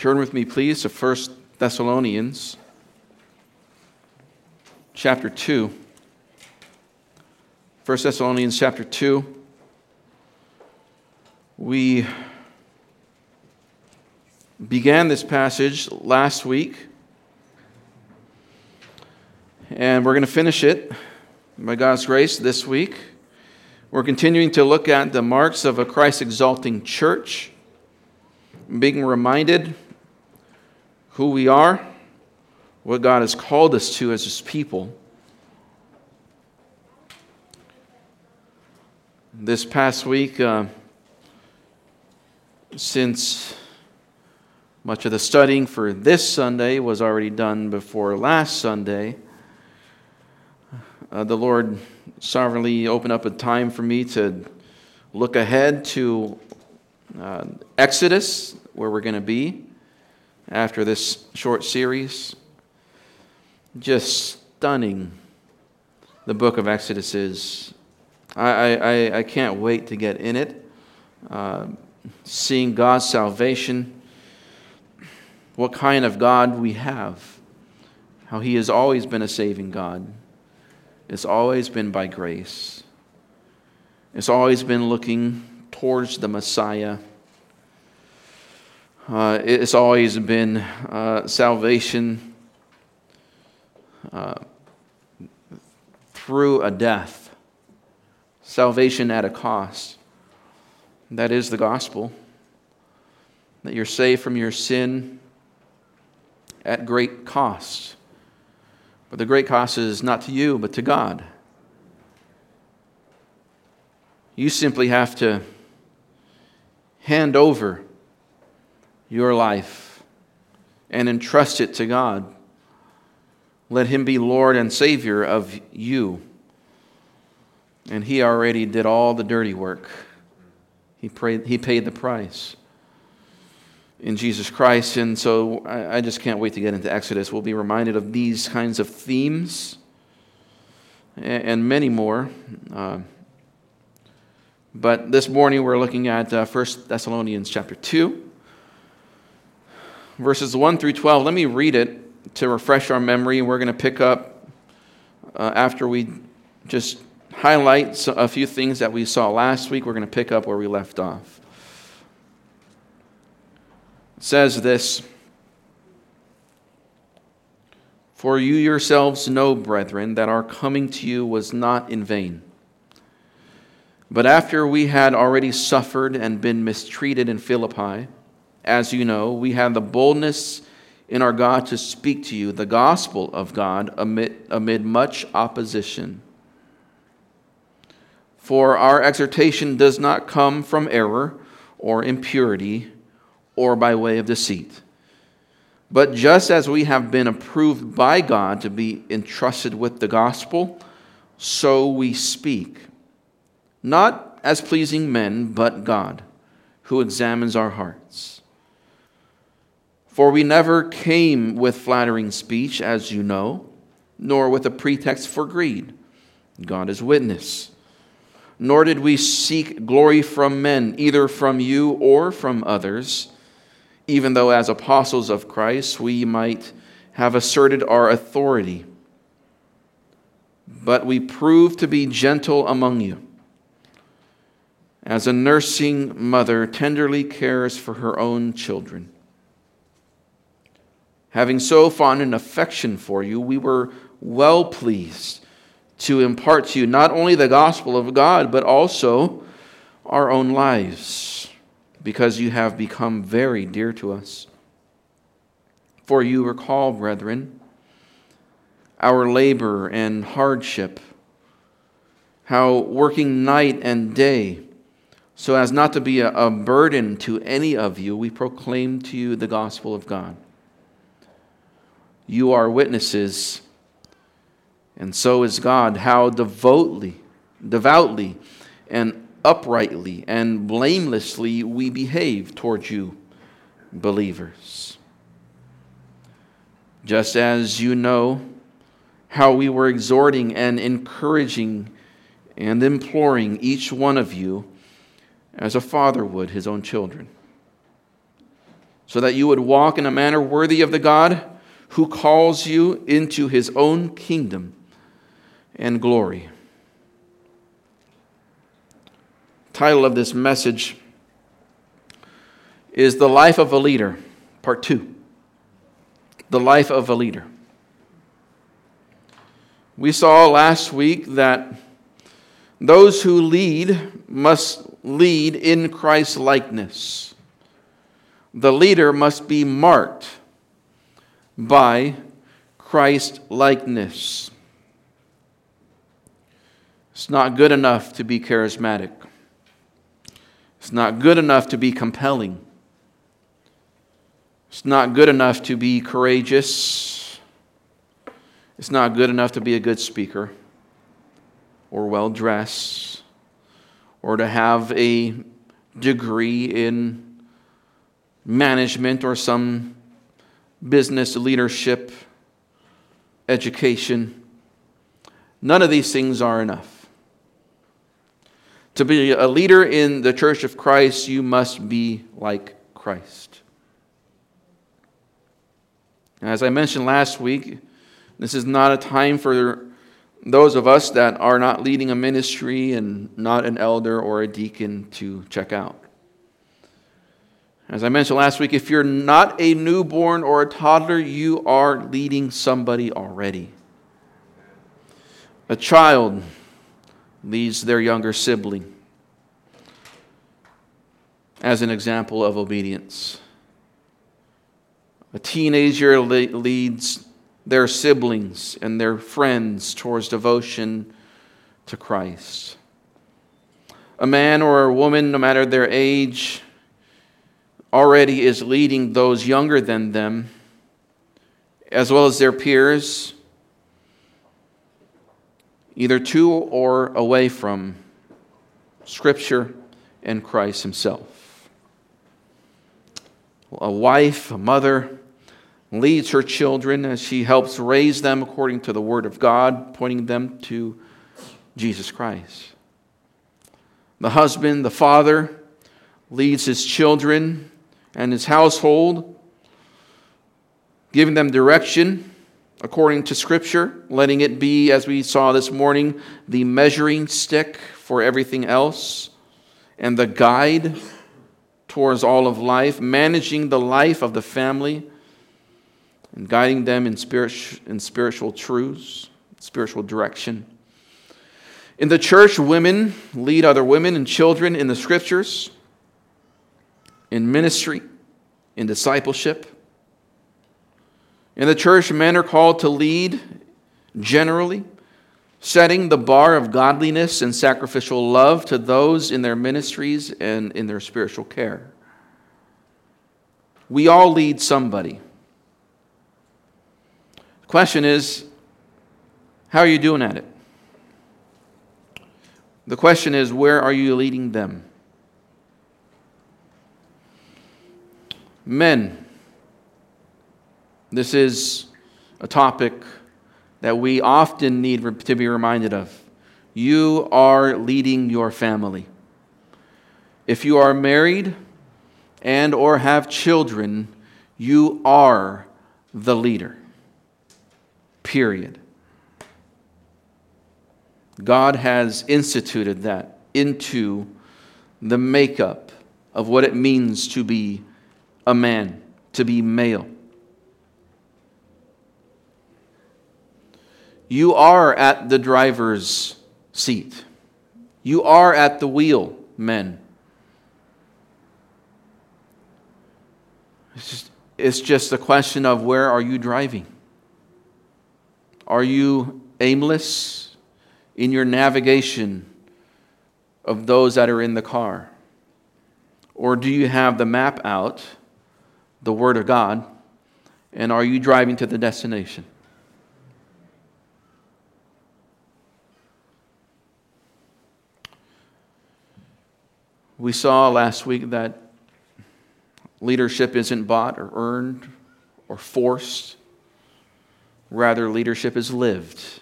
Turn with me, please, to 1 Thessalonians chapter 2. 1 Thessalonians chapter 2. We began this passage last week, and we're going to finish it by God's grace this week. We're continuing to look at the marks of a Christ exalting church, being reminded who we are, what God has called us to as His people. This past week, uh, since much of the studying for this Sunday was already done before last Sunday, uh, the Lord sovereignly opened up a time for me to look ahead to uh, Exodus, where we're going to be after this short series. Just stunning the book of Exodus is. I, I, I can't wait to get in it. Uh, seeing God's salvation, what kind of God we have, how He has always been a saving God. It's always been by grace. It's always been looking towards the Messiah. Uh, it's always been uh, salvation uh, through a death, salvation at a cost. That is the gospel. That you're saved from your sin at great cost. But the great cost is not to you, but to God. You simply have to hand over your life and entrust it to God. Let Him be Lord and Savior of you. And He already did all the dirty work. He, prayed, he paid the price in Jesus Christ. And so I, just can't wait to get into Exodus. We'll be reminded of these kinds of themes and, and many more. Uh, but this morning we're looking at uh, 1 Thessalonians chapter 2, verses 1 through 12. Let me read it to refresh our memory. We're going to pick up uh, after we just highlight a few things that we saw last week. We're going to pick up where we left off. It says this For you yourselves know, brethren, that our coming to you was not in vain. But after we had already suffered and been mistreated in Philippi, as you know, we had the boldness in our God to speak to you the gospel of God amid, amid much opposition. For our exhortation does not come from error or impurity or by way of deceit. But just as we have been approved by God to be entrusted with the gospel, so we speak, not as pleasing men, but God, who examines our hearts. For we never came with flattering speech, as you know, nor with a pretext for greed. God is witness nor did we seek glory from men, either from you or from others, even though as apostles of Christ we might have asserted our authority. But we proved to be gentle among you, as a nursing mother tenderly cares for her own children. Having so fond an affection for you, we were well pleased to impart to you not only the gospel of God, but also our own lives, because you have become very dear to us. For you recall, brethren, our labor and hardship, how working night and day, so as not to be a, burden to any of you, we proclaim to you the gospel of God. You are witnesses and so is God, how devoutly, devoutly, and uprightly and blamelessly we behave towards you, believers. Just as you know how we were exhorting and encouraging and imploring each one of you as a father would his own children. so that you would walk in a manner worthy of the God who calls you into his own kingdom and glory. Title of this message is The Life of a Leader, Part 2. The Life of a Leader. We saw last week that those who lead must lead in Christ's likeness. The leader must be marked by Christ likeness. It's not good enough to be charismatic. It's not good enough to be compelling. It's not good enough to be courageous. It's not good enough to be a good speaker or well dressed or to have a degree in management or some business leadership education. None of these things are enough. To be a leader in the church of Christ, you must be like Christ. As I mentioned last week, this is not a time for those of us that are not leading a ministry and not an elder or a deacon to check out. As I mentioned last week, if you're not a newborn or a toddler, you are leading somebody already. A child leads their younger sibling as an example of obedience. A teenager leads their siblings and their friends towards devotion to Christ. A man or a woman, no matter their age, already is leading those younger than them, as well as their peers either to or away from Scripture and Christ Himself. A wife, a mother, leads her children as she helps raise them according to the Word of God, pointing them to Jesus Christ. The husband, the father, leads his children and his household, giving them direction according to Scripture, letting it be, as we saw this morning, the measuring stick for everything else and the guide towards all of life, managing the life of the family and guiding them in, spirit, in spiritual truths, spiritual direction. In the church, women lead other women and children in the scriptures, in ministry, in discipleship in the church, men are called to lead generally, setting the bar of godliness and sacrificial love to those in their ministries and in their spiritual care. We all lead somebody. The question is, how are you doing at it? The question is, where are you leading them? Men, this is a topic that we often need to be reminded of. You are leading your family. If you are married and or have children, you are the leader. Period. God has instituted that into the makeup of what it means to be a man, to be male. You are at the driver's seat. You are at the wheel, men. It's just, it's just a question of where are you driving? Are you aimless in your navigation of those that are in the car? Or do you have the map out, the Word of God, and are you driving to the destination? We saw last week that leadership isn't bought or earned or forced, rather, leadership is lived.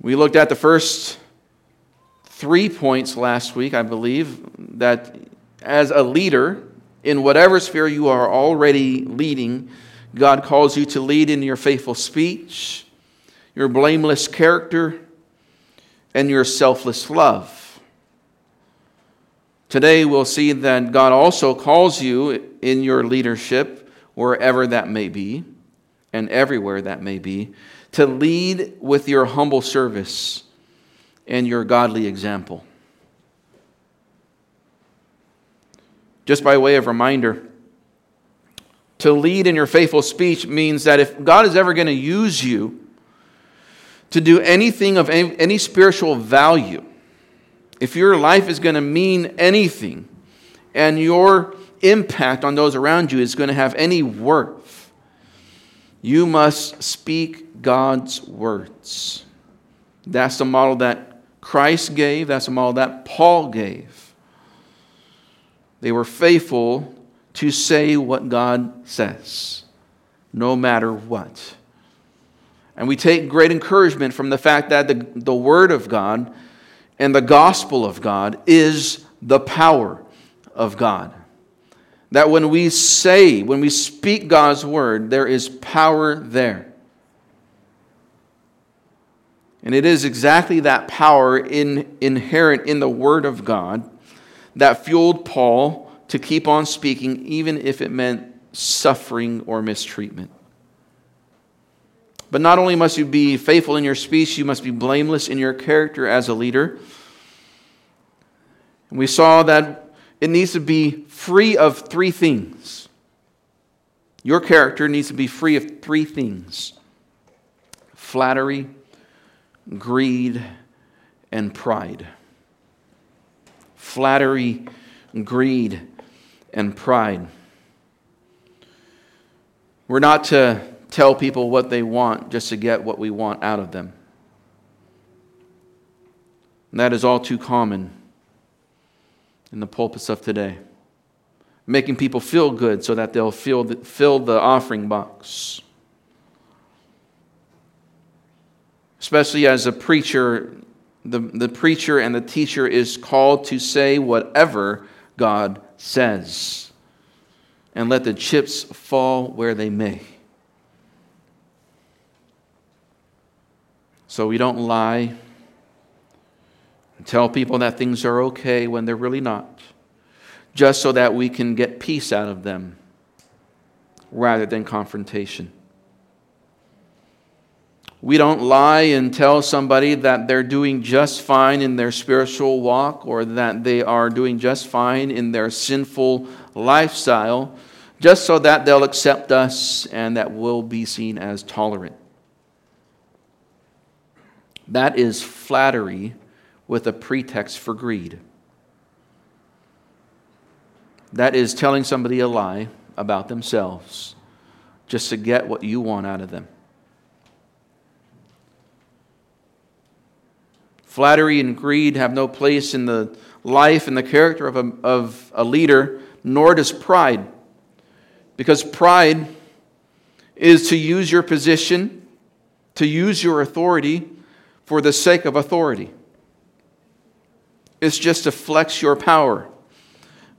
We looked at the first three points last week, I believe, that as a leader, In whatever sphere you are already leading, God calls you to lead in your faithful speech, your blameless character, and your selfless love. Today, we'll see that God also calls you in your leadership, wherever that may be, and everywhere that may be, to lead with your humble service and your godly example. Just by way of reminder, to lead in your faithful speech means that if God is ever going to use you to do anything of any, any spiritual value, if your life is going to mean anything and your impact on those around you is going to have any worth, you must speak God's words. That's the model that Christ gave, that's the model that Paul gave. They were faithful to say what God says, no matter what. And we take great encouragement from the fact that the, the Word of God and the gospel of God is the power of God. That when we say, when we speak God's Word, there is power there. And it is exactly that power in, inherent in the Word of God that fueled Paul to keep on speaking, even if it meant suffering or mistreatment. But not only must you be faithful in your speech, you must be blameless in your character as a leader. And we saw that it needs to be free of three things. Your character needs to be free of three things flattery, greed, and pride. Flattery, greed, and pride. We're not to tell people what they want just to get what we want out of them. And that is all too common in the pulpits of today. Making people feel good so that they'll fill the, fill the offering box. Especially as a preacher, the, the preacher and the teacher is called to say whatever God says, and let the chips fall where they may. So we don't lie and tell people that things are okay when they're really not, just so that we can get peace out of them rather than confrontation. We don't lie and tell somebody that they're doing just fine in their spiritual walk or that they are doing just fine in their sinful lifestyle just so that they'll accept us and that we'll be seen as tolerant. That is flattery with a pretext for greed. That is telling somebody a lie about themselves just to get what you want out of them. Flattery and greed have no place in the life and the character of a, of a leader, nor does pride. Because pride is to use your position, to use your authority for the sake of authority. It's just to flex your power.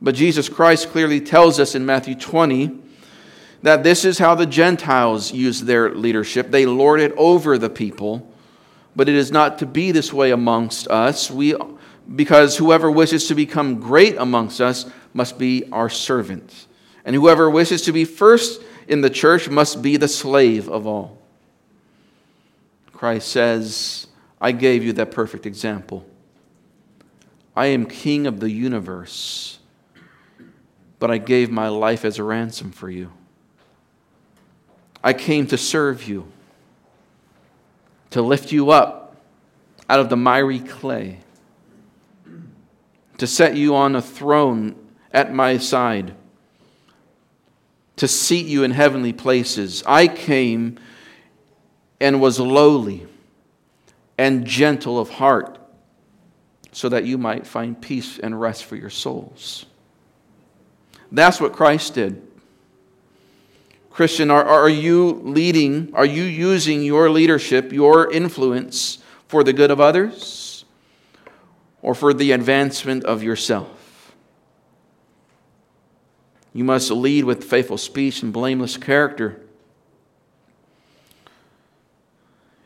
But Jesus Christ clearly tells us in Matthew 20 that this is how the Gentiles use their leadership. They lord it over the people but it is not to be this way amongst us. We, because whoever wishes to become great amongst us must be our servant. And whoever wishes to be first in the church must be the slave of all. Christ says, I gave you that perfect example. I am king of the universe, but I gave my life as a ransom for you. I came to serve you to lift you up out of the miry clay, to set you on a throne at my side, to seat you in heavenly places. I came and was lowly and gentle of heart so that you might find peace and rest for your souls. That's what Christ did. Christian, are, are you leading, are you using your leadership, your influence for the good of others or for the advancement of yourself? You must lead with faithful speech and blameless character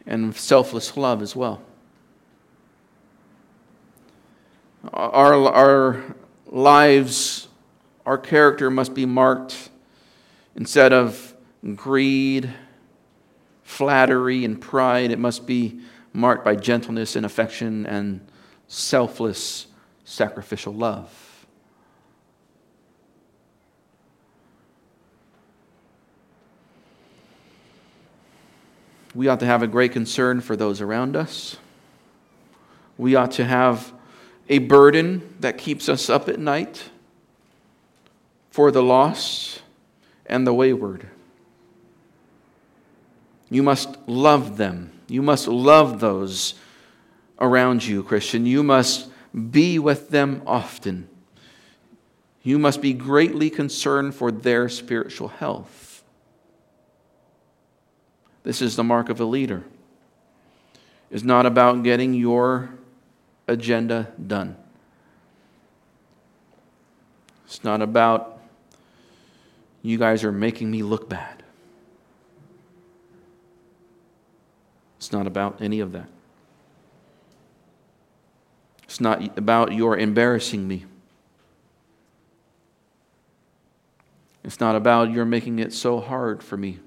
and selfless love as well. Our, our lives, our character must be marked instead of greed, flattery, and pride, it must be marked by gentleness and affection and selfless sacrificial love. We ought to have a great concern for those around us. We ought to have a burden that keeps us up at night for the lost and the wayward. You must love them. You must love those around you, Christian. You must be with them often. You must be greatly concerned for their spiritual health. This is the mark of a leader. It's not about getting your agenda done. It's not about you guys are making me look bad. It's not about any of that. It's not about your embarrassing me. It's not about your making it so hard for me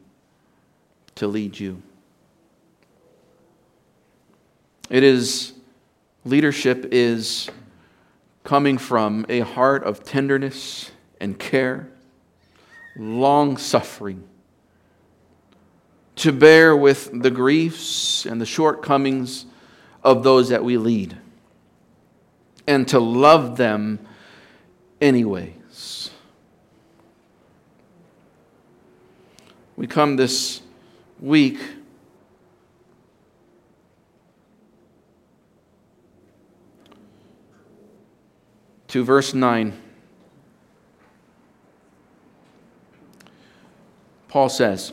to lead you. It is, leadership is coming from a heart of tenderness and care, long suffering to bear with the griefs and the shortcomings of those that we lead, and to love them anyways. We come this week to verse 9. Paul says,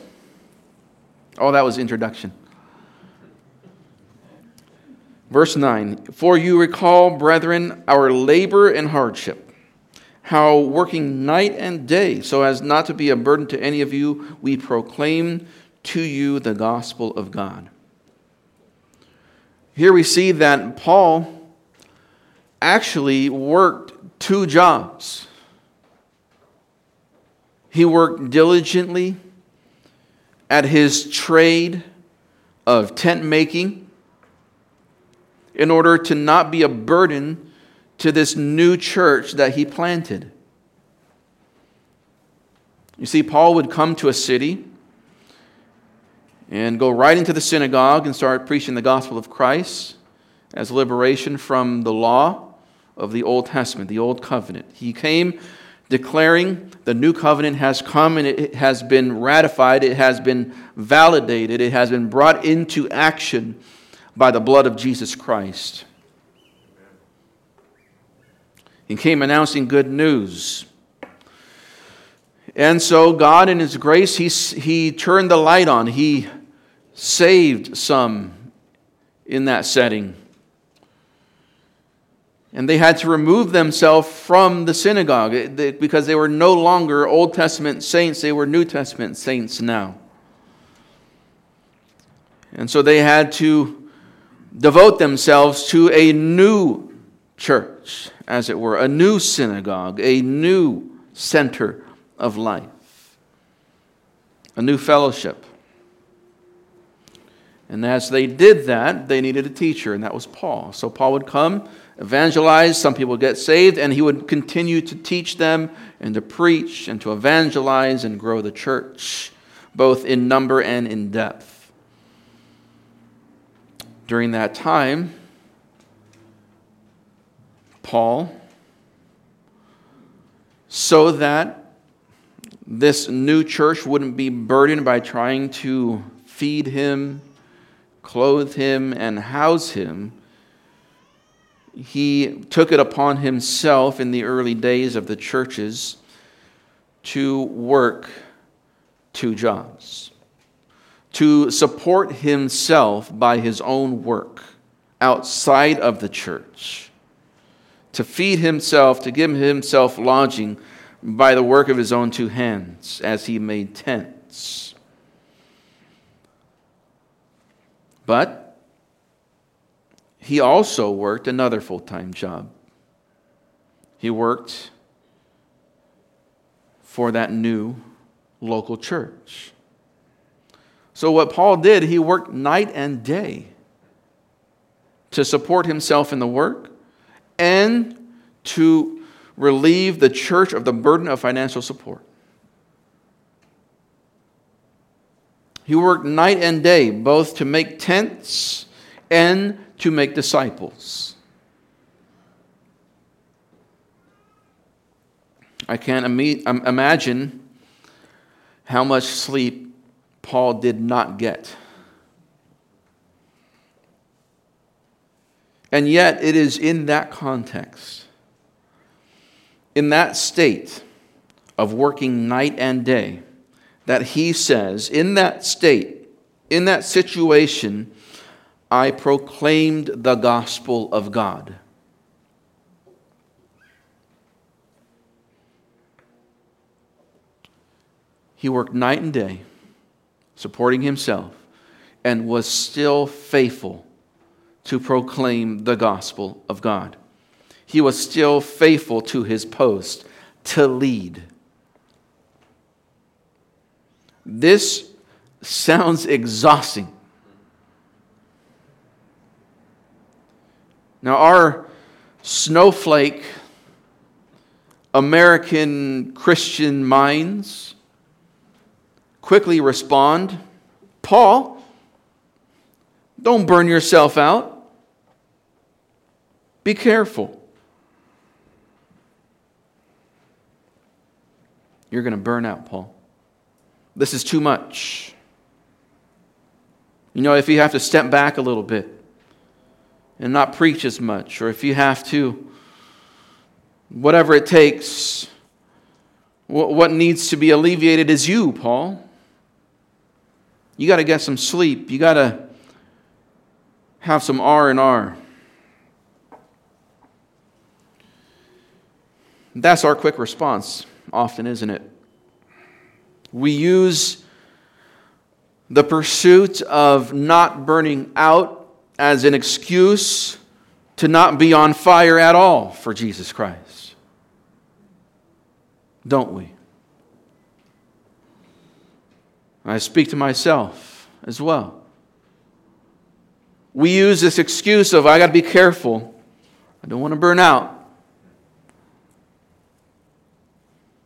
Oh, that was introduction. Verse 9 For you recall, brethren, our labor and hardship, how working night and day, so as not to be a burden to any of you, we proclaim to you the gospel of God. Here we see that Paul actually worked two jobs. He worked diligently at his trade of tent making in order to not be a burden to this new church that he planted. You see, Paul would come to a city and go right into the synagogue and start preaching the gospel of Christ as liberation from the law of the Old Testament, the Old Covenant. He came declaring the new covenant has come and it has been ratified, it has been validated, it has been brought into action by the blood of Jesus Christ. He came announcing good news. And so, God, in His grace, He, he turned the light on. He saved some in that setting and they had to remove themselves from the synagogue eh, because they were no longer Old Testament saints, they were New Testament saints now. And so they had to devote themselves to a new church, as it were, a new synagogue, a new center of life, a new fellowship. And as they did that, they needed a teacher, and that was Paul. So Paul would come evangelize, some people get saved, and he would continue to teach them and to preach and to evangelize and grow the church, both in number and in depth. During that time, Paul, so that this new church wouldn't be burdened by trying to feed him, clothe him, and house him he took it upon himself in the early days of the churches to work two jobs, to support himself by his own work outside of the church, to feed himself, to give himself lodging by the work of his own two hands, as he made tents. But he also worked another full time job. He worked for that new local church. So, what Paul did, he worked night and day to support himself in the work and to relieve the church of the burden of financial support. He worked night and day both to make tents and to make disciples. I can't imagine how much sleep Paul did not get. And yet, it is in that context, in that state of working night and day, that he says, in that state, in that situation, I proclaimed the gospel of God. He worked night and day, supporting himself, and was still faithful to proclaim the gospel of God. He was still faithful to his post to lead. This sounds exhausting. Now, our snowflake American Christian minds quickly respond Paul, don't burn yourself out. Be careful. You're going to burn out, Paul. This is too much. You know, if you have to step back a little bit and not preach as much, or if you have to, whatever it takes, what needs to be alleviated is you, Paul. You got to get some sleep. You got to have some R and R. That's our quick response, often, isn't it? We use the pursuit of not burning out as an excuse to not be on fire at all for Jesus Christ. Don't we? I speak to myself as well. We use this excuse of, I got to be careful. I don't want to burn out.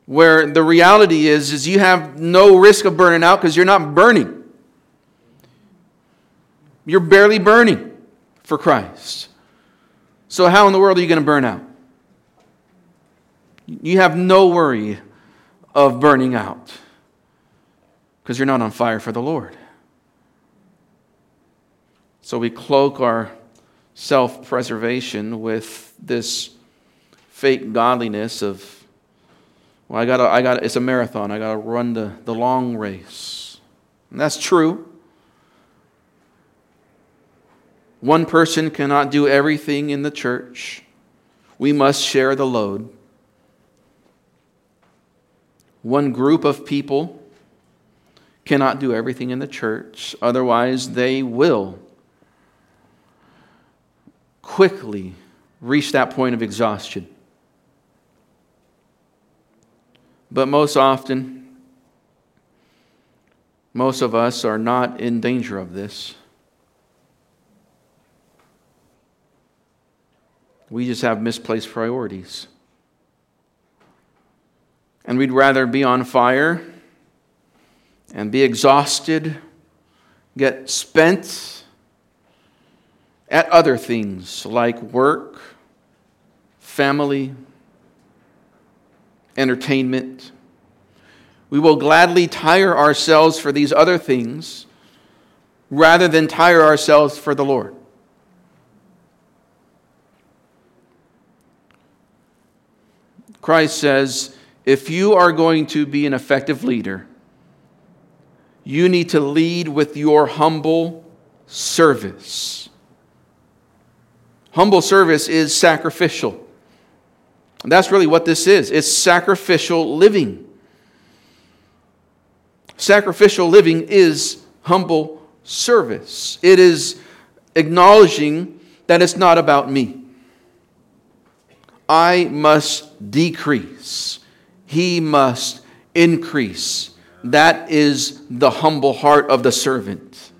Where the reality is, is you have no risk of burning out because you're not burning. You're barely burning for Christ. So, how in the world are you going to burn out? You have no worry of burning out because you're not on fire for the Lord. So we cloak our self preservation with this fake godliness of, well, I gotta, I gotta, it's a marathon. I gotta run the, the long race. And that's true. One person cannot do everything in the church. We must share the load. One group of people cannot do everything in the church, otherwise, they will quickly reach that point of exhaustion. But most often, most of us are not in danger of this. We just have misplaced priorities. And we'd rather be on fire and be exhausted, get spent at other things like work, family, entertainment. We will gladly tire ourselves for these other things rather than tire ourselves for the Lord. Christ says, if you are going to be an effective leader, you need to lead with your humble service. Humble service is sacrificial. That's really what this is it's sacrificial living. Sacrificial living is humble service, it is acknowledging that it's not about me. I must decrease, he must increase. That is the humble heart of the servant.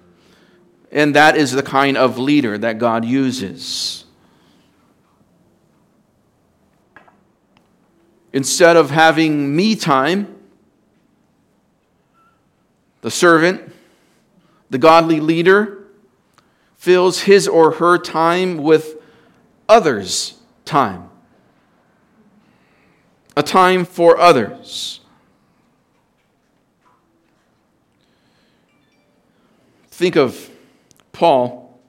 And that is the kind of leader that God uses. Instead of having me time, the servant, the godly leader, fills his or her time with others' time. A time for others. Think of Paul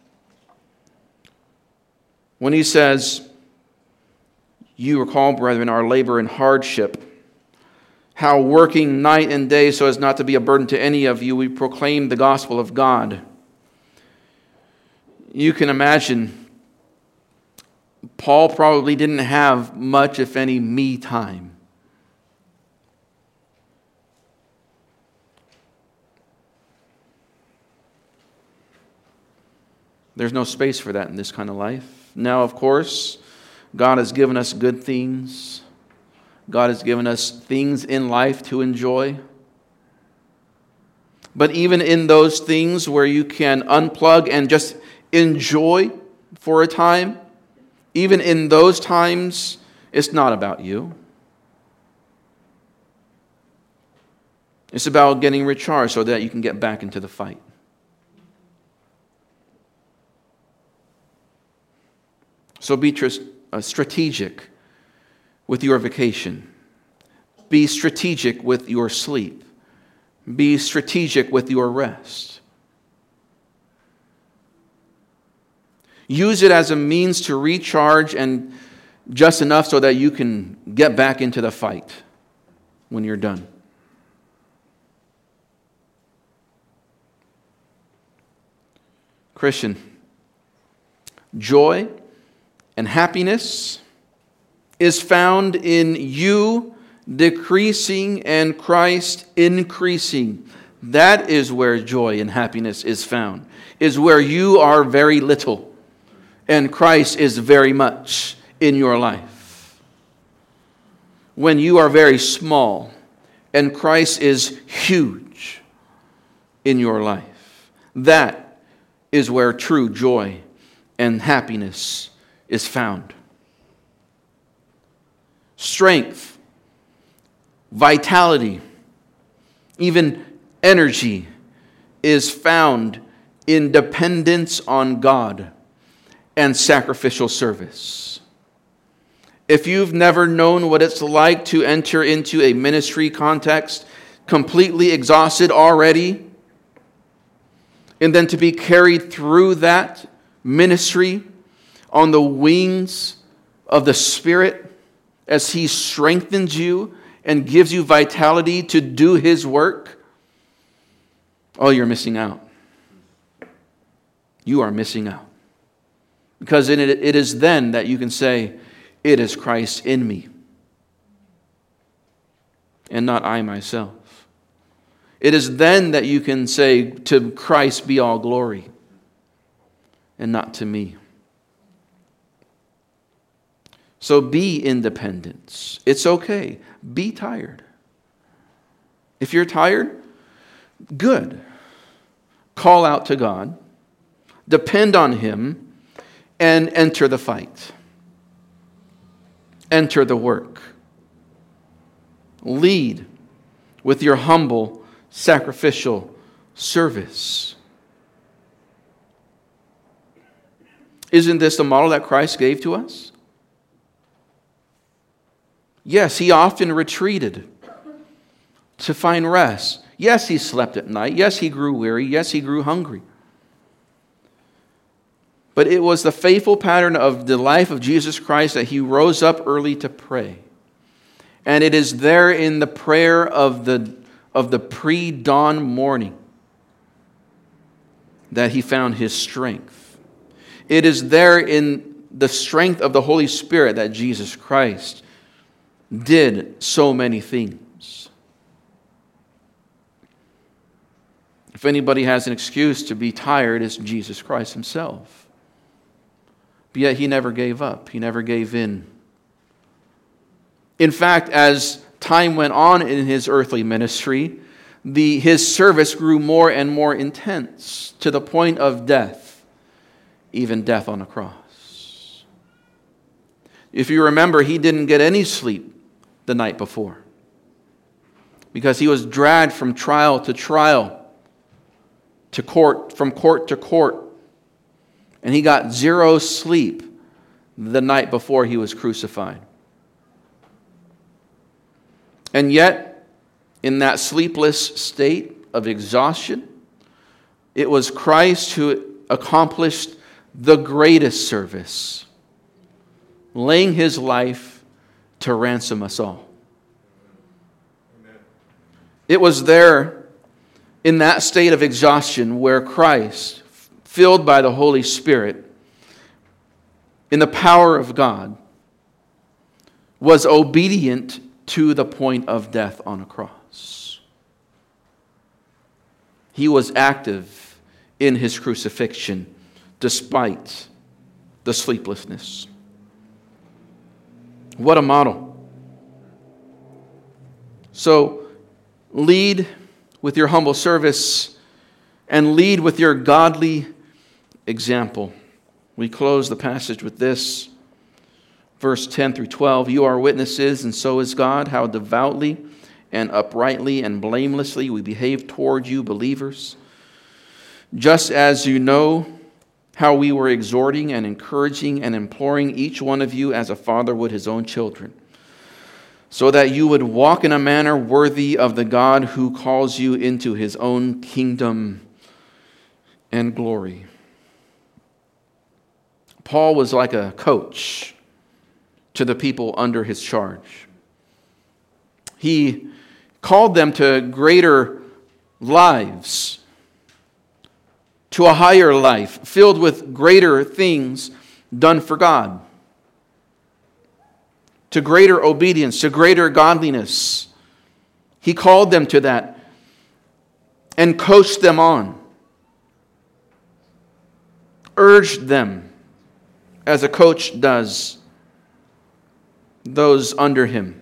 when he says, You recall, brethren, our labor and hardship, how working night and day so as not to be a burden to any of you, we proclaim the gospel of God. You can imagine Paul probably didn't have much, if any, me time. There's no space for that in this kind of life. Now, of course, God has given us good things. God has given us things in life to enjoy. But even in those things where you can unplug and just enjoy for a time, even in those times, it's not about you. It's about getting recharged so that you can get back into the fight. So be tr- uh, strategic with your vacation. Be strategic with your sleep. Be strategic with your rest. Use it as a means to recharge and just enough so that you can get back into the fight when you're done. Christian, joy and happiness is found in you decreasing and Christ increasing. That is where joy and happiness is found, is where you are very little and Christ is very much in your life. When you are very small and Christ is huge in your life, that is where true joy and happiness is found. Strength, vitality, even energy is found in dependence on God and sacrificial service. If you've never known what it's like to enter into a ministry context completely exhausted already, and then to be carried through that ministry on the wings of the Spirit as He strengthens you and gives you vitality to do His work, oh, you're missing out. You are missing out. Because it, it is then that you can say, It is Christ in me, and not I myself. It is then that you can say, To Christ be all glory, and not to me. So be independent. It's okay. Be tired. If you're tired, good. Call out to God, depend on Him, and enter the fight. Enter the work. Lead with your humble, sacrificial service. Isn't this the model that Christ gave to us? Yes, he often retreated to find rest. Yes, he slept at night. Yes, he grew weary. Yes, he grew hungry. But it was the faithful pattern of the life of Jesus Christ that he rose up early to pray. And it is there in the prayer of the, of the pre dawn morning that he found his strength. It is there in the strength of the Holy Spirit that Jesus Christ did so many things. If anybody has an excuse to be tired, it's Jesus Christ himself. But yet he never gave up, he never gave in. In fact, as time went on in his earthly ministry, the, his service grew more and more intense to the point of death, even death on a cross. If you remember, he didn't get any sleep the night before because he was dragged from trial to trial, to court, from court to court, and he got zero sleep the night before he was crucified. And yet, in that sleepless state of exhaustion, it was Christ who accomplished the greatest service, laying his life to ransom us all. It was there in that state of exhaustion where Christ, filled by the Holy Spirit, in the power of God, was obedient to the point of death on a cross. He was active in his crucifixion despite the sleeplessness. What a model. So, lead with your humble service and lead with your godly example. We close the passage with this verse 10 through 12 You are witnesses, and so is God, how devoutly and uprightly and blamelessly we behave toward you, believers. Just as you know how we were exhorting and encouraging and imploring each one of you as a father would his own children, so that you would walk in a manner worthy of the God who calls you into his own kingdom and glory. Paul was like a coach to the people under his charge. He called them to greater lives, to a higher life, filled with greater things done for God, to greater obedience, to greater godliness. He called them to that and coached them on, urged them as a coach does those under him.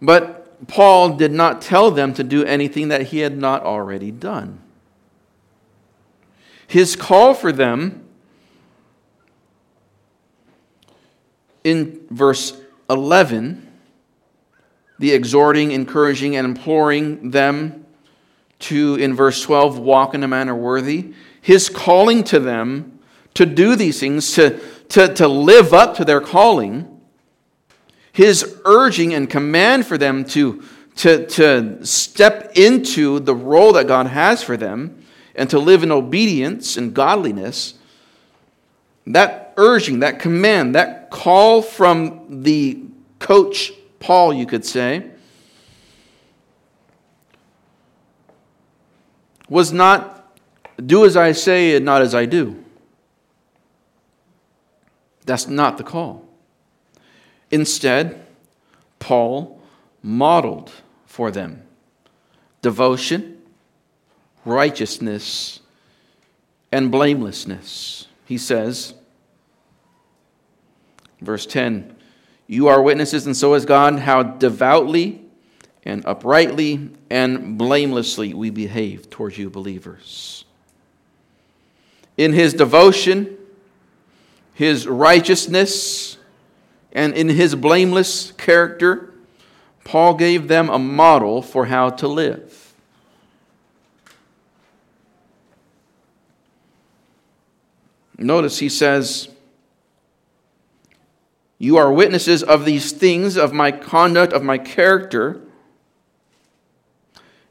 But Paul did not tell them to do anything that he had not already done. His call for them in verse 11, the exhorting, encouraging, and imploring them to, in verse 12, walk in a manner worthy, his calling to them to do these things, to to, to live up to their calling, his urging and command for them to, to, to step into the role that God has for them and to live in obedience and godliness, that urging, that command, that call from the coach Paul, you could say, was not do as I say and not as I do. That's not the call. Instead, Paul modeled for them devotion, righteousness, and blamelessness. He says, verse 10 You are witnesses, and so is God, how devoutly and uprightly and blamelessly we behave towards you, believers. In his devotion, his righteousness, and in his blameless character, Paul gave them a model for how to live. Notice he says, You are witnesses of these things, of my conduct, of my character.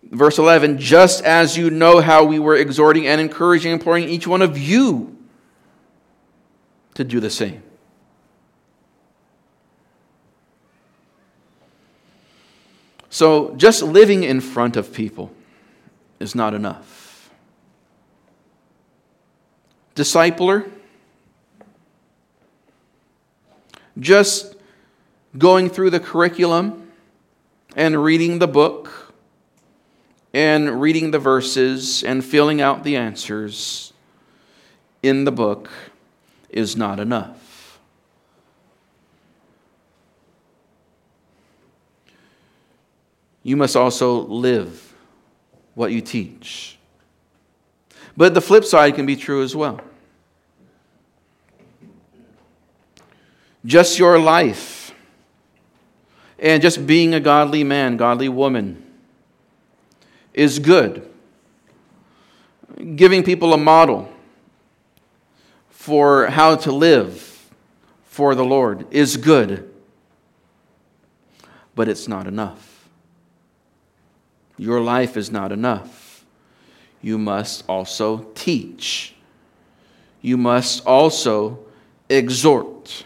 Verse 11, just as you know how we were exhorting and encouraging, imploring each one of you to do the same. So, just living in front of people is not enough. Discipler, just going through the curriculum and reading the book and reading the verses and filling out the answers in the book is not enough. You must also live what you teach. But the flip side can be true as well. Just your life and just being a godly man, godly woman is good. Giving people a model for how to live for the Lord is good, but it's not enough. Your life is not enough. You must also teach. You must also exhort.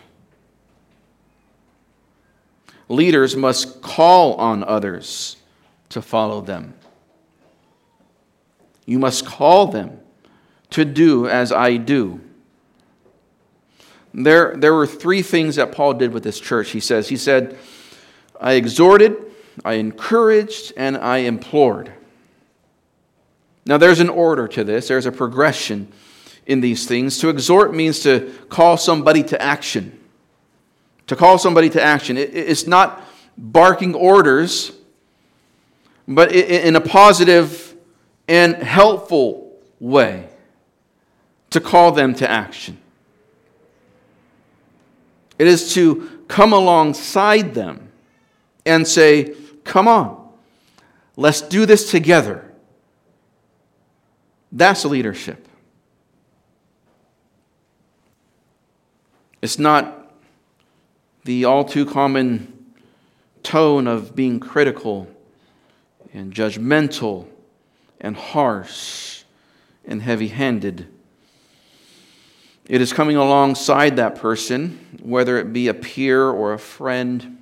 Leaders must call on others to follow them. You must call them to do as I do. There, there were three things that Paul did with this church. He says, he said, I exhorted, I encouraged, and I implored. Now there's an order to this, there's a progression in these things. To exhort means to call somebody to action. To call somebody to action. it's not barking orders, but in a positive and helpful way to call them to action. It is to come alongside them and say, Come on, let's do this together. That's leadership. It's not the all too common tone of being critical and judgmental and harsh and heavy handed. It is coming alongside that person, whether it be a peer or a friend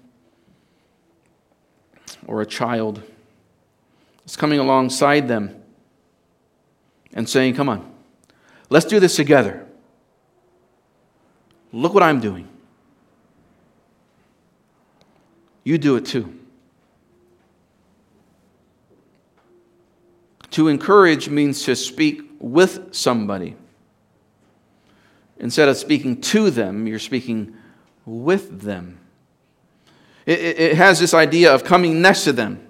or a child. It's coming alongside them and saying, Come on, let's do this together. Look what I'm doing. You do it too. To encourage means to speak with somebody. Instead of speaking to them, you're speaking with them. It, it, has this idea of coming next to them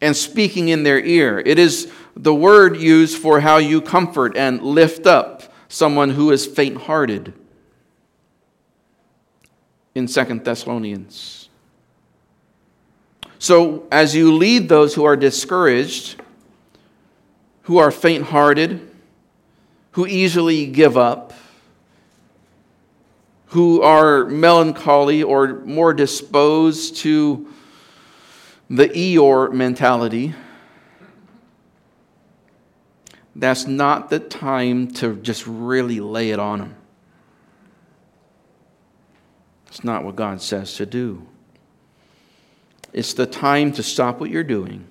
and speaking in their ear. It is the word used for how you comfort and lift up someone who is faint hearted in Second Thessalonians. So, as you lead those who are discouraged, who are faint hearted, who easily give up, who are melancholy or more disposed to the Eeyore mentality, that's not the time to just really lay it on them. It's not what God says to do. It's the time to stop what you're doing,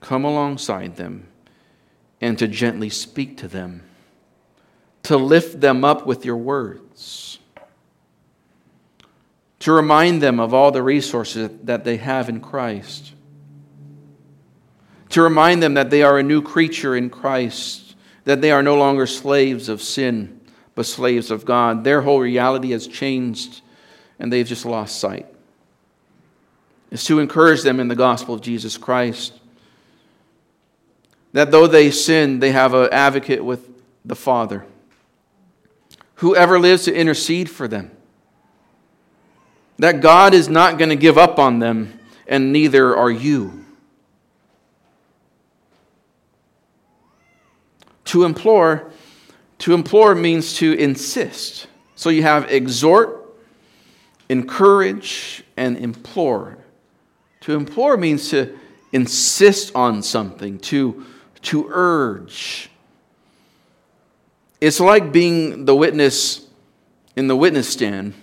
come alongside them, and to gently speak to them, to lift them up with your words, to remind them of all the resources that they have in Christ, to remind them that they are a new creature in Christ, that they are no longer slaves of sin, but slaves of God. Their whole reality has changed, and they've just lost sight is to encourage them in the gospel of Jesus Christ. That though they sin, they have an advocate with the Father. Whoever lives to intercede for them. That God is not going to give up on them, and neither are you. To implore, to implore means to insist. So you have exhort, encourage, and implore. To implore means to insist on something, to, to urge. It's like being the witness in the witness stand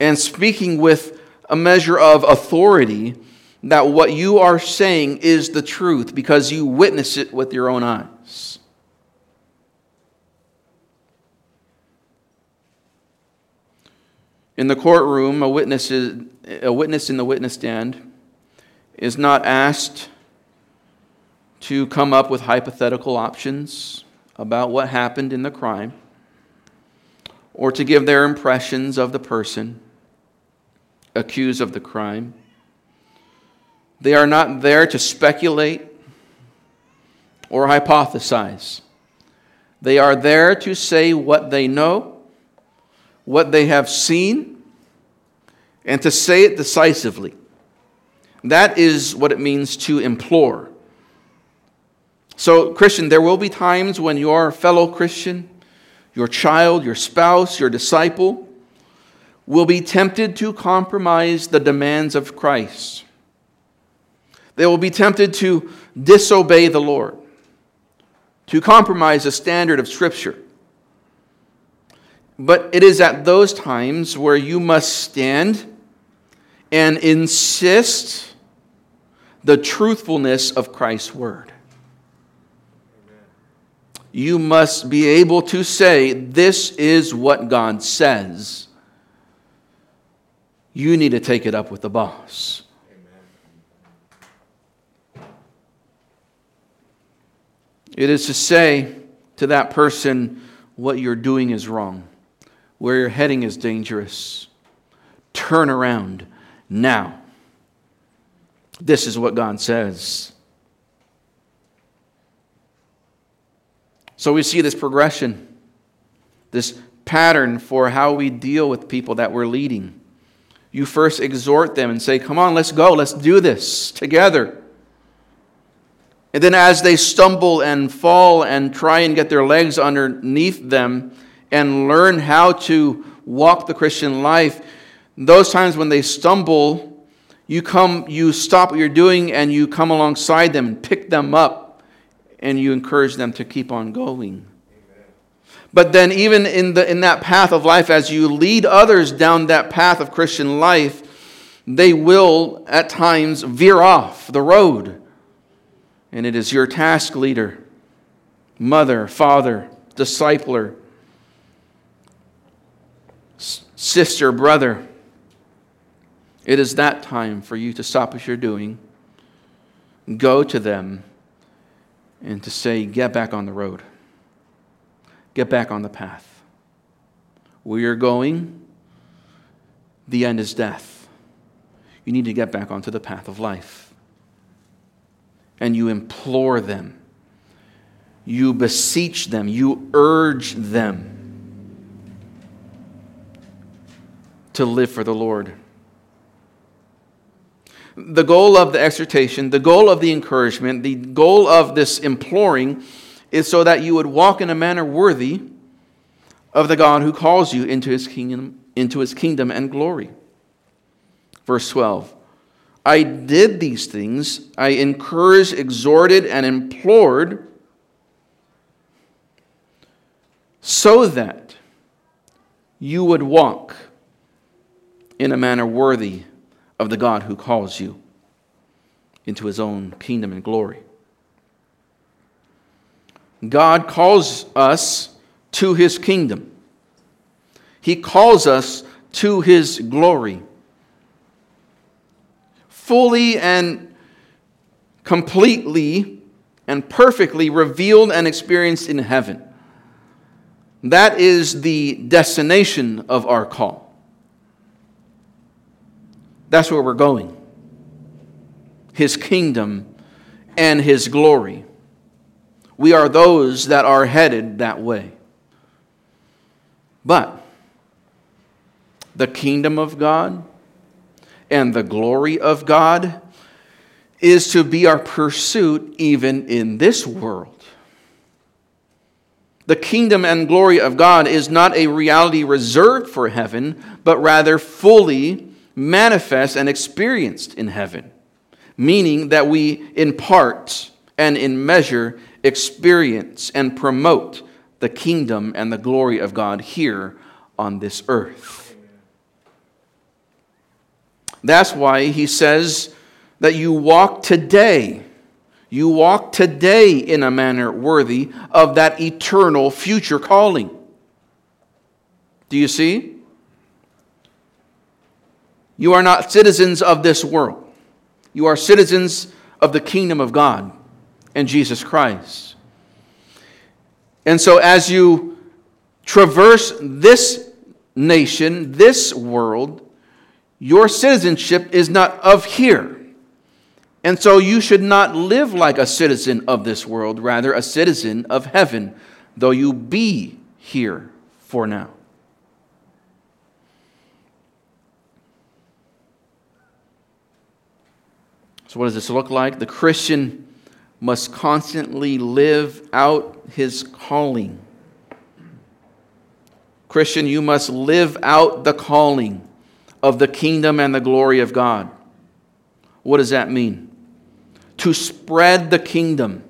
and speaking with a measure of authority that what you are saying is the truth because you witness it with your own eyes. In the courtroom, a witness, is, a witness in the witness stand is not asked to come up with hypothetical options about what happened in the crime or to give their impressions of the person accused of the crime. They are not there to speculate or hypothesize. They are there to say what they know, what they have seen, and to say it decisively. That is what it means to implore. So, Christian, there will be times when your fellow Christian, your child, your spouse, your disciple, will be tempted to compromise the demands of Christ. They will be tempted to disobey the Lord, to compromise the standard of Scripture. But it is at those times where you must stand and insist the truthfulness of Christ's word. You must be able to say, This is what God says. You need to take it up with the boss. It is to say to that person, What you're doing is wrong, where you're heading is dangerous. Turn around now. This is what God says. So we see this progression, this pattern for how we deal with people that we're leading. You first exhort them and say, Come on, let's go, let's do this together. And then as they stumble and fall and try and get their legs underneath them and learn how to walk the Christian life, those times when they stumble, you come, you stop what you're doing and you come alongside them and pick them up and you encourage them to keep on going. But then, even in, the, in that path of life, as you lead others down that path of Christian life, they will at times veer off the road. And it is your task leader, mother, father, discipler, sister, brother, it is that time for you to stop what you're doing, go to them, and to say, Get back on the road. Get back on the path. Where you're going, the end is death. You need to get back onto the path of life. And you implore them, you beseech them, you urge them to live for the Lord the goal of the exhortation, the goal of the encouragement, the goal of this imploring is so that you would walk in a manner worthy of the God who calls you into his kingdom, into his kingdom and glory. Verse 12. I did these things, I encouraged, exhorted, and implored so that you would walk in a manner worthy of the God who calls you into his own kingdom and glory. God calls us to his kingdom. He calls us to his glory. Fully and completely and perfectly revealed and experienced in heaven. That is the destination of our call. That's where we're going. His kingdom and His glory. We are those that are headed that way. But the kingdom of God and the glory of God is to be our pursuit even in this world. The kingdom and glory of God is not a reality reserved for heaven, but rather fully manifest and experienced in heaven, meaning that we, in part and in measure, experience and promote the kingdom and the glory of God here on this earth. That's why he says that you walk today. You walk today in a manner worthy of that eternal future calling. Do you see? You are not citizens of this world. You are citizens of the kingdom of God and Jesus Christ. And so, as you traverse this nation, this world, your citizenship is not of here. And so, you should not live like a citizen of this world, rather, a citizen of heaven, though you be here for now. So, what does this look like? The Christian must constantly live out his calling. Christian, you must live out the calling of the kingdom and the glory of God. What does that mean? To spread the kingdom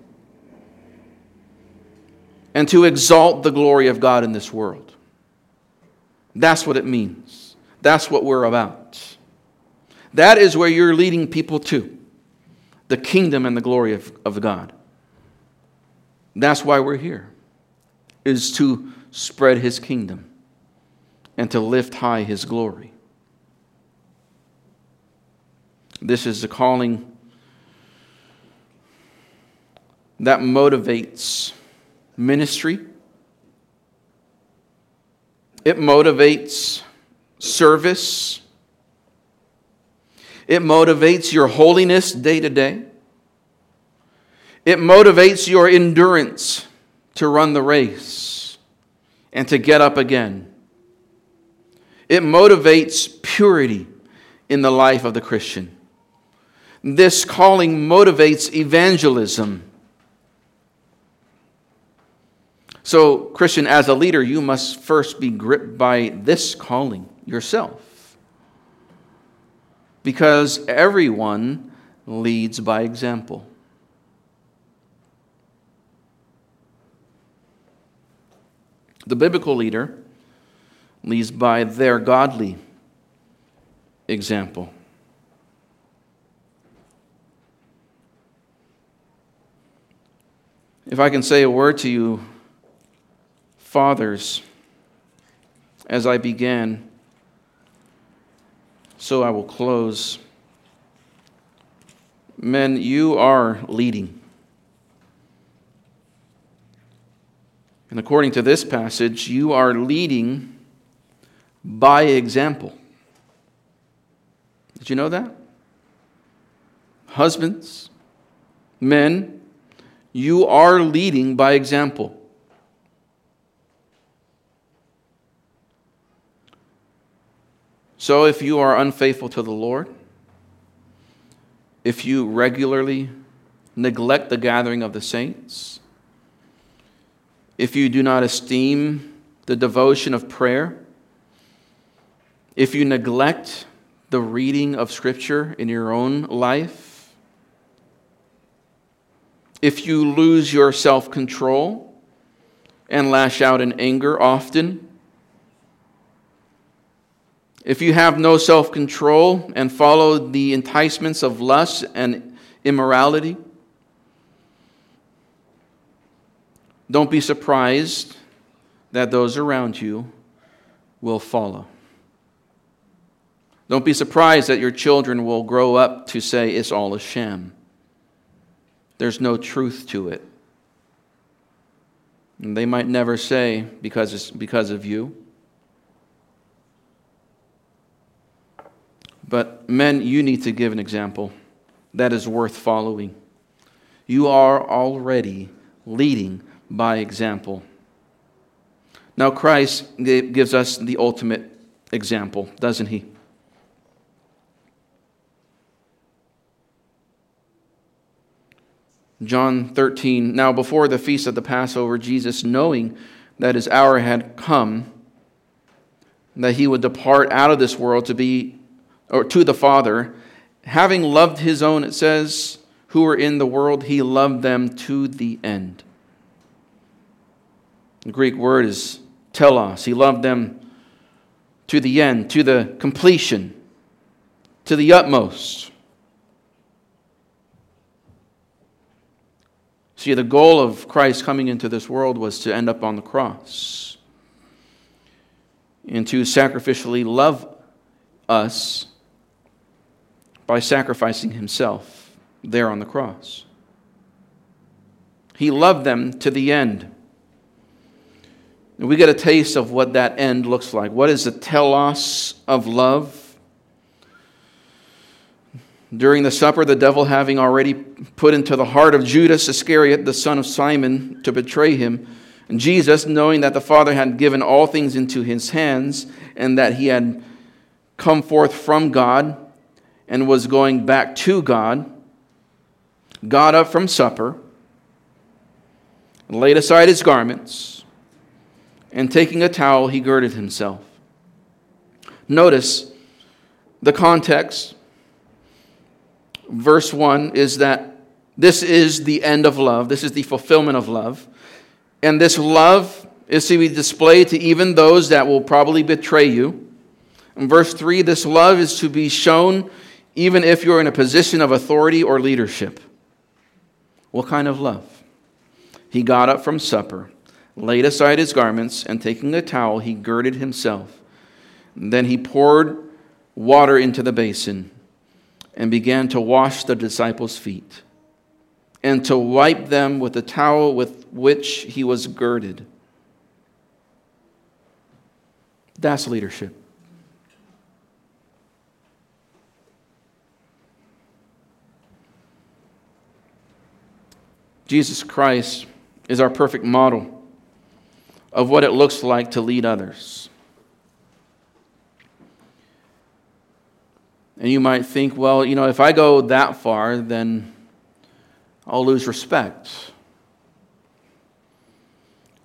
and to exalt the glory of God in this world. That's what it means. That's what we're about. That is where you're leading people to the kingdom and the glory of, of God. That's why we're here, is to spread his kingdom and to lift high his glory. This is the calling that motivates ministry. It motivates service. It motivates your holiness day to day. It motivates your endurance to run the race and to get up again. It motivates purity in the life of the Christian. This calling motivates evangelism. So, Christian, as a leader, you must first be gripped by this calling yourself because everyone leads by example. The biblical leader leads by their godly example. If I can say a word to you, fathers, as I began so I will close. Men, you are leading. And according to this passage, you are leading by example. Did you know that? Husbands, men, you are leading by example. So if you are unfaithful to the Lord, if you regularly neglect the gathering of the saints, if you do not esteem the devotion of prayer, if you neglect the reading of Scripture in your own life, if you lose your self control and lash out in anger often, if you have no self control and follow the enticements of lust and immorality, don't be surprised that those around you will follow. Don't be surprised that your children will grow up to say it's all a sham. There's no truth to it. And they might never say because it's because of you. But men, you need to give an example that is worth following. You are already leading by example. Now, Christ gives us the ultimate example, doesn't he? John 13. Now, before the feast of the Passover, Jesus, knowing that his hour had come, that he would depart out of this world to be or to the Father, having loved his own, it says, who were in the world, he loved them to the end. The Greek word is telos. He loved them to the end, to the completion, to the utmost. See, the goal of Christ coming into this world was to end up on the cross and to sacrificially love us by sacrificing himself there on the cross. He loved them to the end. And we get a taste of what that end looks like. What is the telos of love? During the supper, the devil having already put into the heart of Judas Iscariot, the son of Simon, to betray him, and Jesus, knowing that the Father had given all things into his hands and that he had come forth from God and was going back to God, got up from supper, laid aside his garments, and taking a towel, he girded himself. Notice the context. Verse 1 is that this is the end of love, this is the fulfillment of love. And this love is to be displayed to even those that will probably betray you. In verse 3, this love is to be shown even if you're in a position of authority or leadership. What kind of love? He got up from supper, laid aside his garments, and taking a towel, he girded himself. Then he poured water into the basin and began to wash the disciples' feet and to wipe them with the towel with which he was girded. That's leadership. Jesus Christ is our perfect model of what it looks like to lead others. And you might think, well, you know, if I go that far, then I'll lose respect.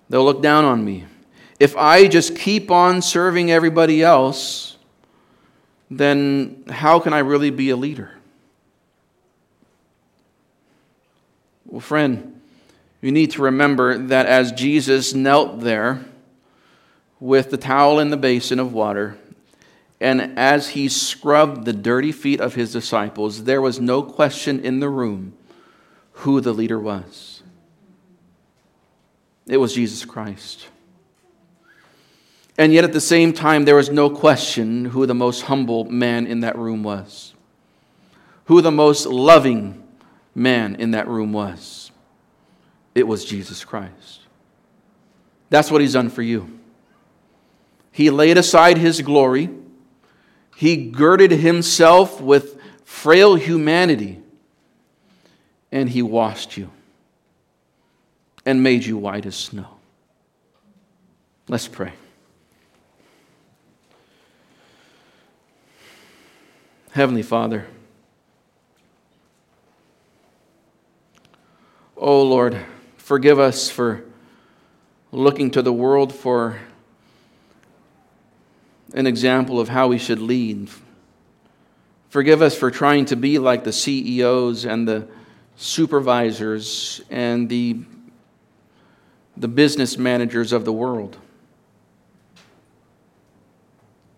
They'll look down on me. If I just keep on serving everybody else, then how can I really be a leader? Well, friend, you need to remember that as Jesus knelt there with the towel in the basin of water, and as he scrubbed the dirty feet of his disciples, there was no question in the room who the leader was. It was Jesus Christ. And yet, at the same time, there was no question who the most humble man in that room was, who the most loving man in that room was. It was Jesus Christ. That's what he's done for you. He laid aside his glory, he girded himself with frail humanity and he washed you and made you white as snow. Let's pray. Heavenly Father, oh Lord, forgive us for looking to the world for an example of how we should lead. Forgive us for trying to be like the CEOs and the supervisors and the, the business managers of the world.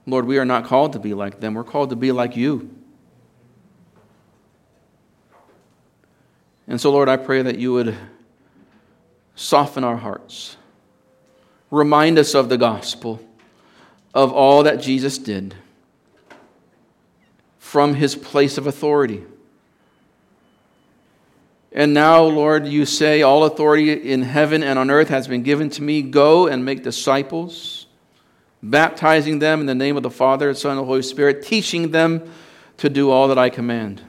Lord, we are not called to be like them. We're called to be like you. And so, Lord, I pray that you would soften our hearts, remind us of the gospel, of all that Jesus did from his place of authority. And now, Lord, you say, All authority in heaven and on earth has been given to me. Go and make disciples, baptizing them in the name of the Father, the Son, and the Holy Spirit, teaching them to do all that I command.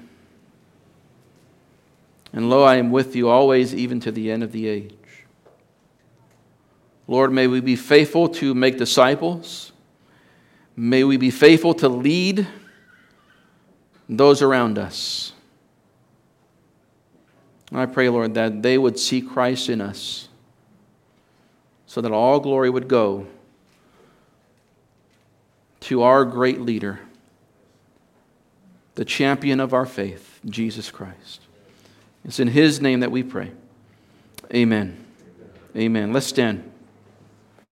And lo, I am with you always, even to the end of the age. Lord, may we be faithful to make disciples. May we be faithful to lead those around us. I pray, Lord, that they would see Christ in us so that all glory would go to our great leader, the champion of our faith, Jesus Christ. It's in his name that we pray. Amen. Amen. Let's stand.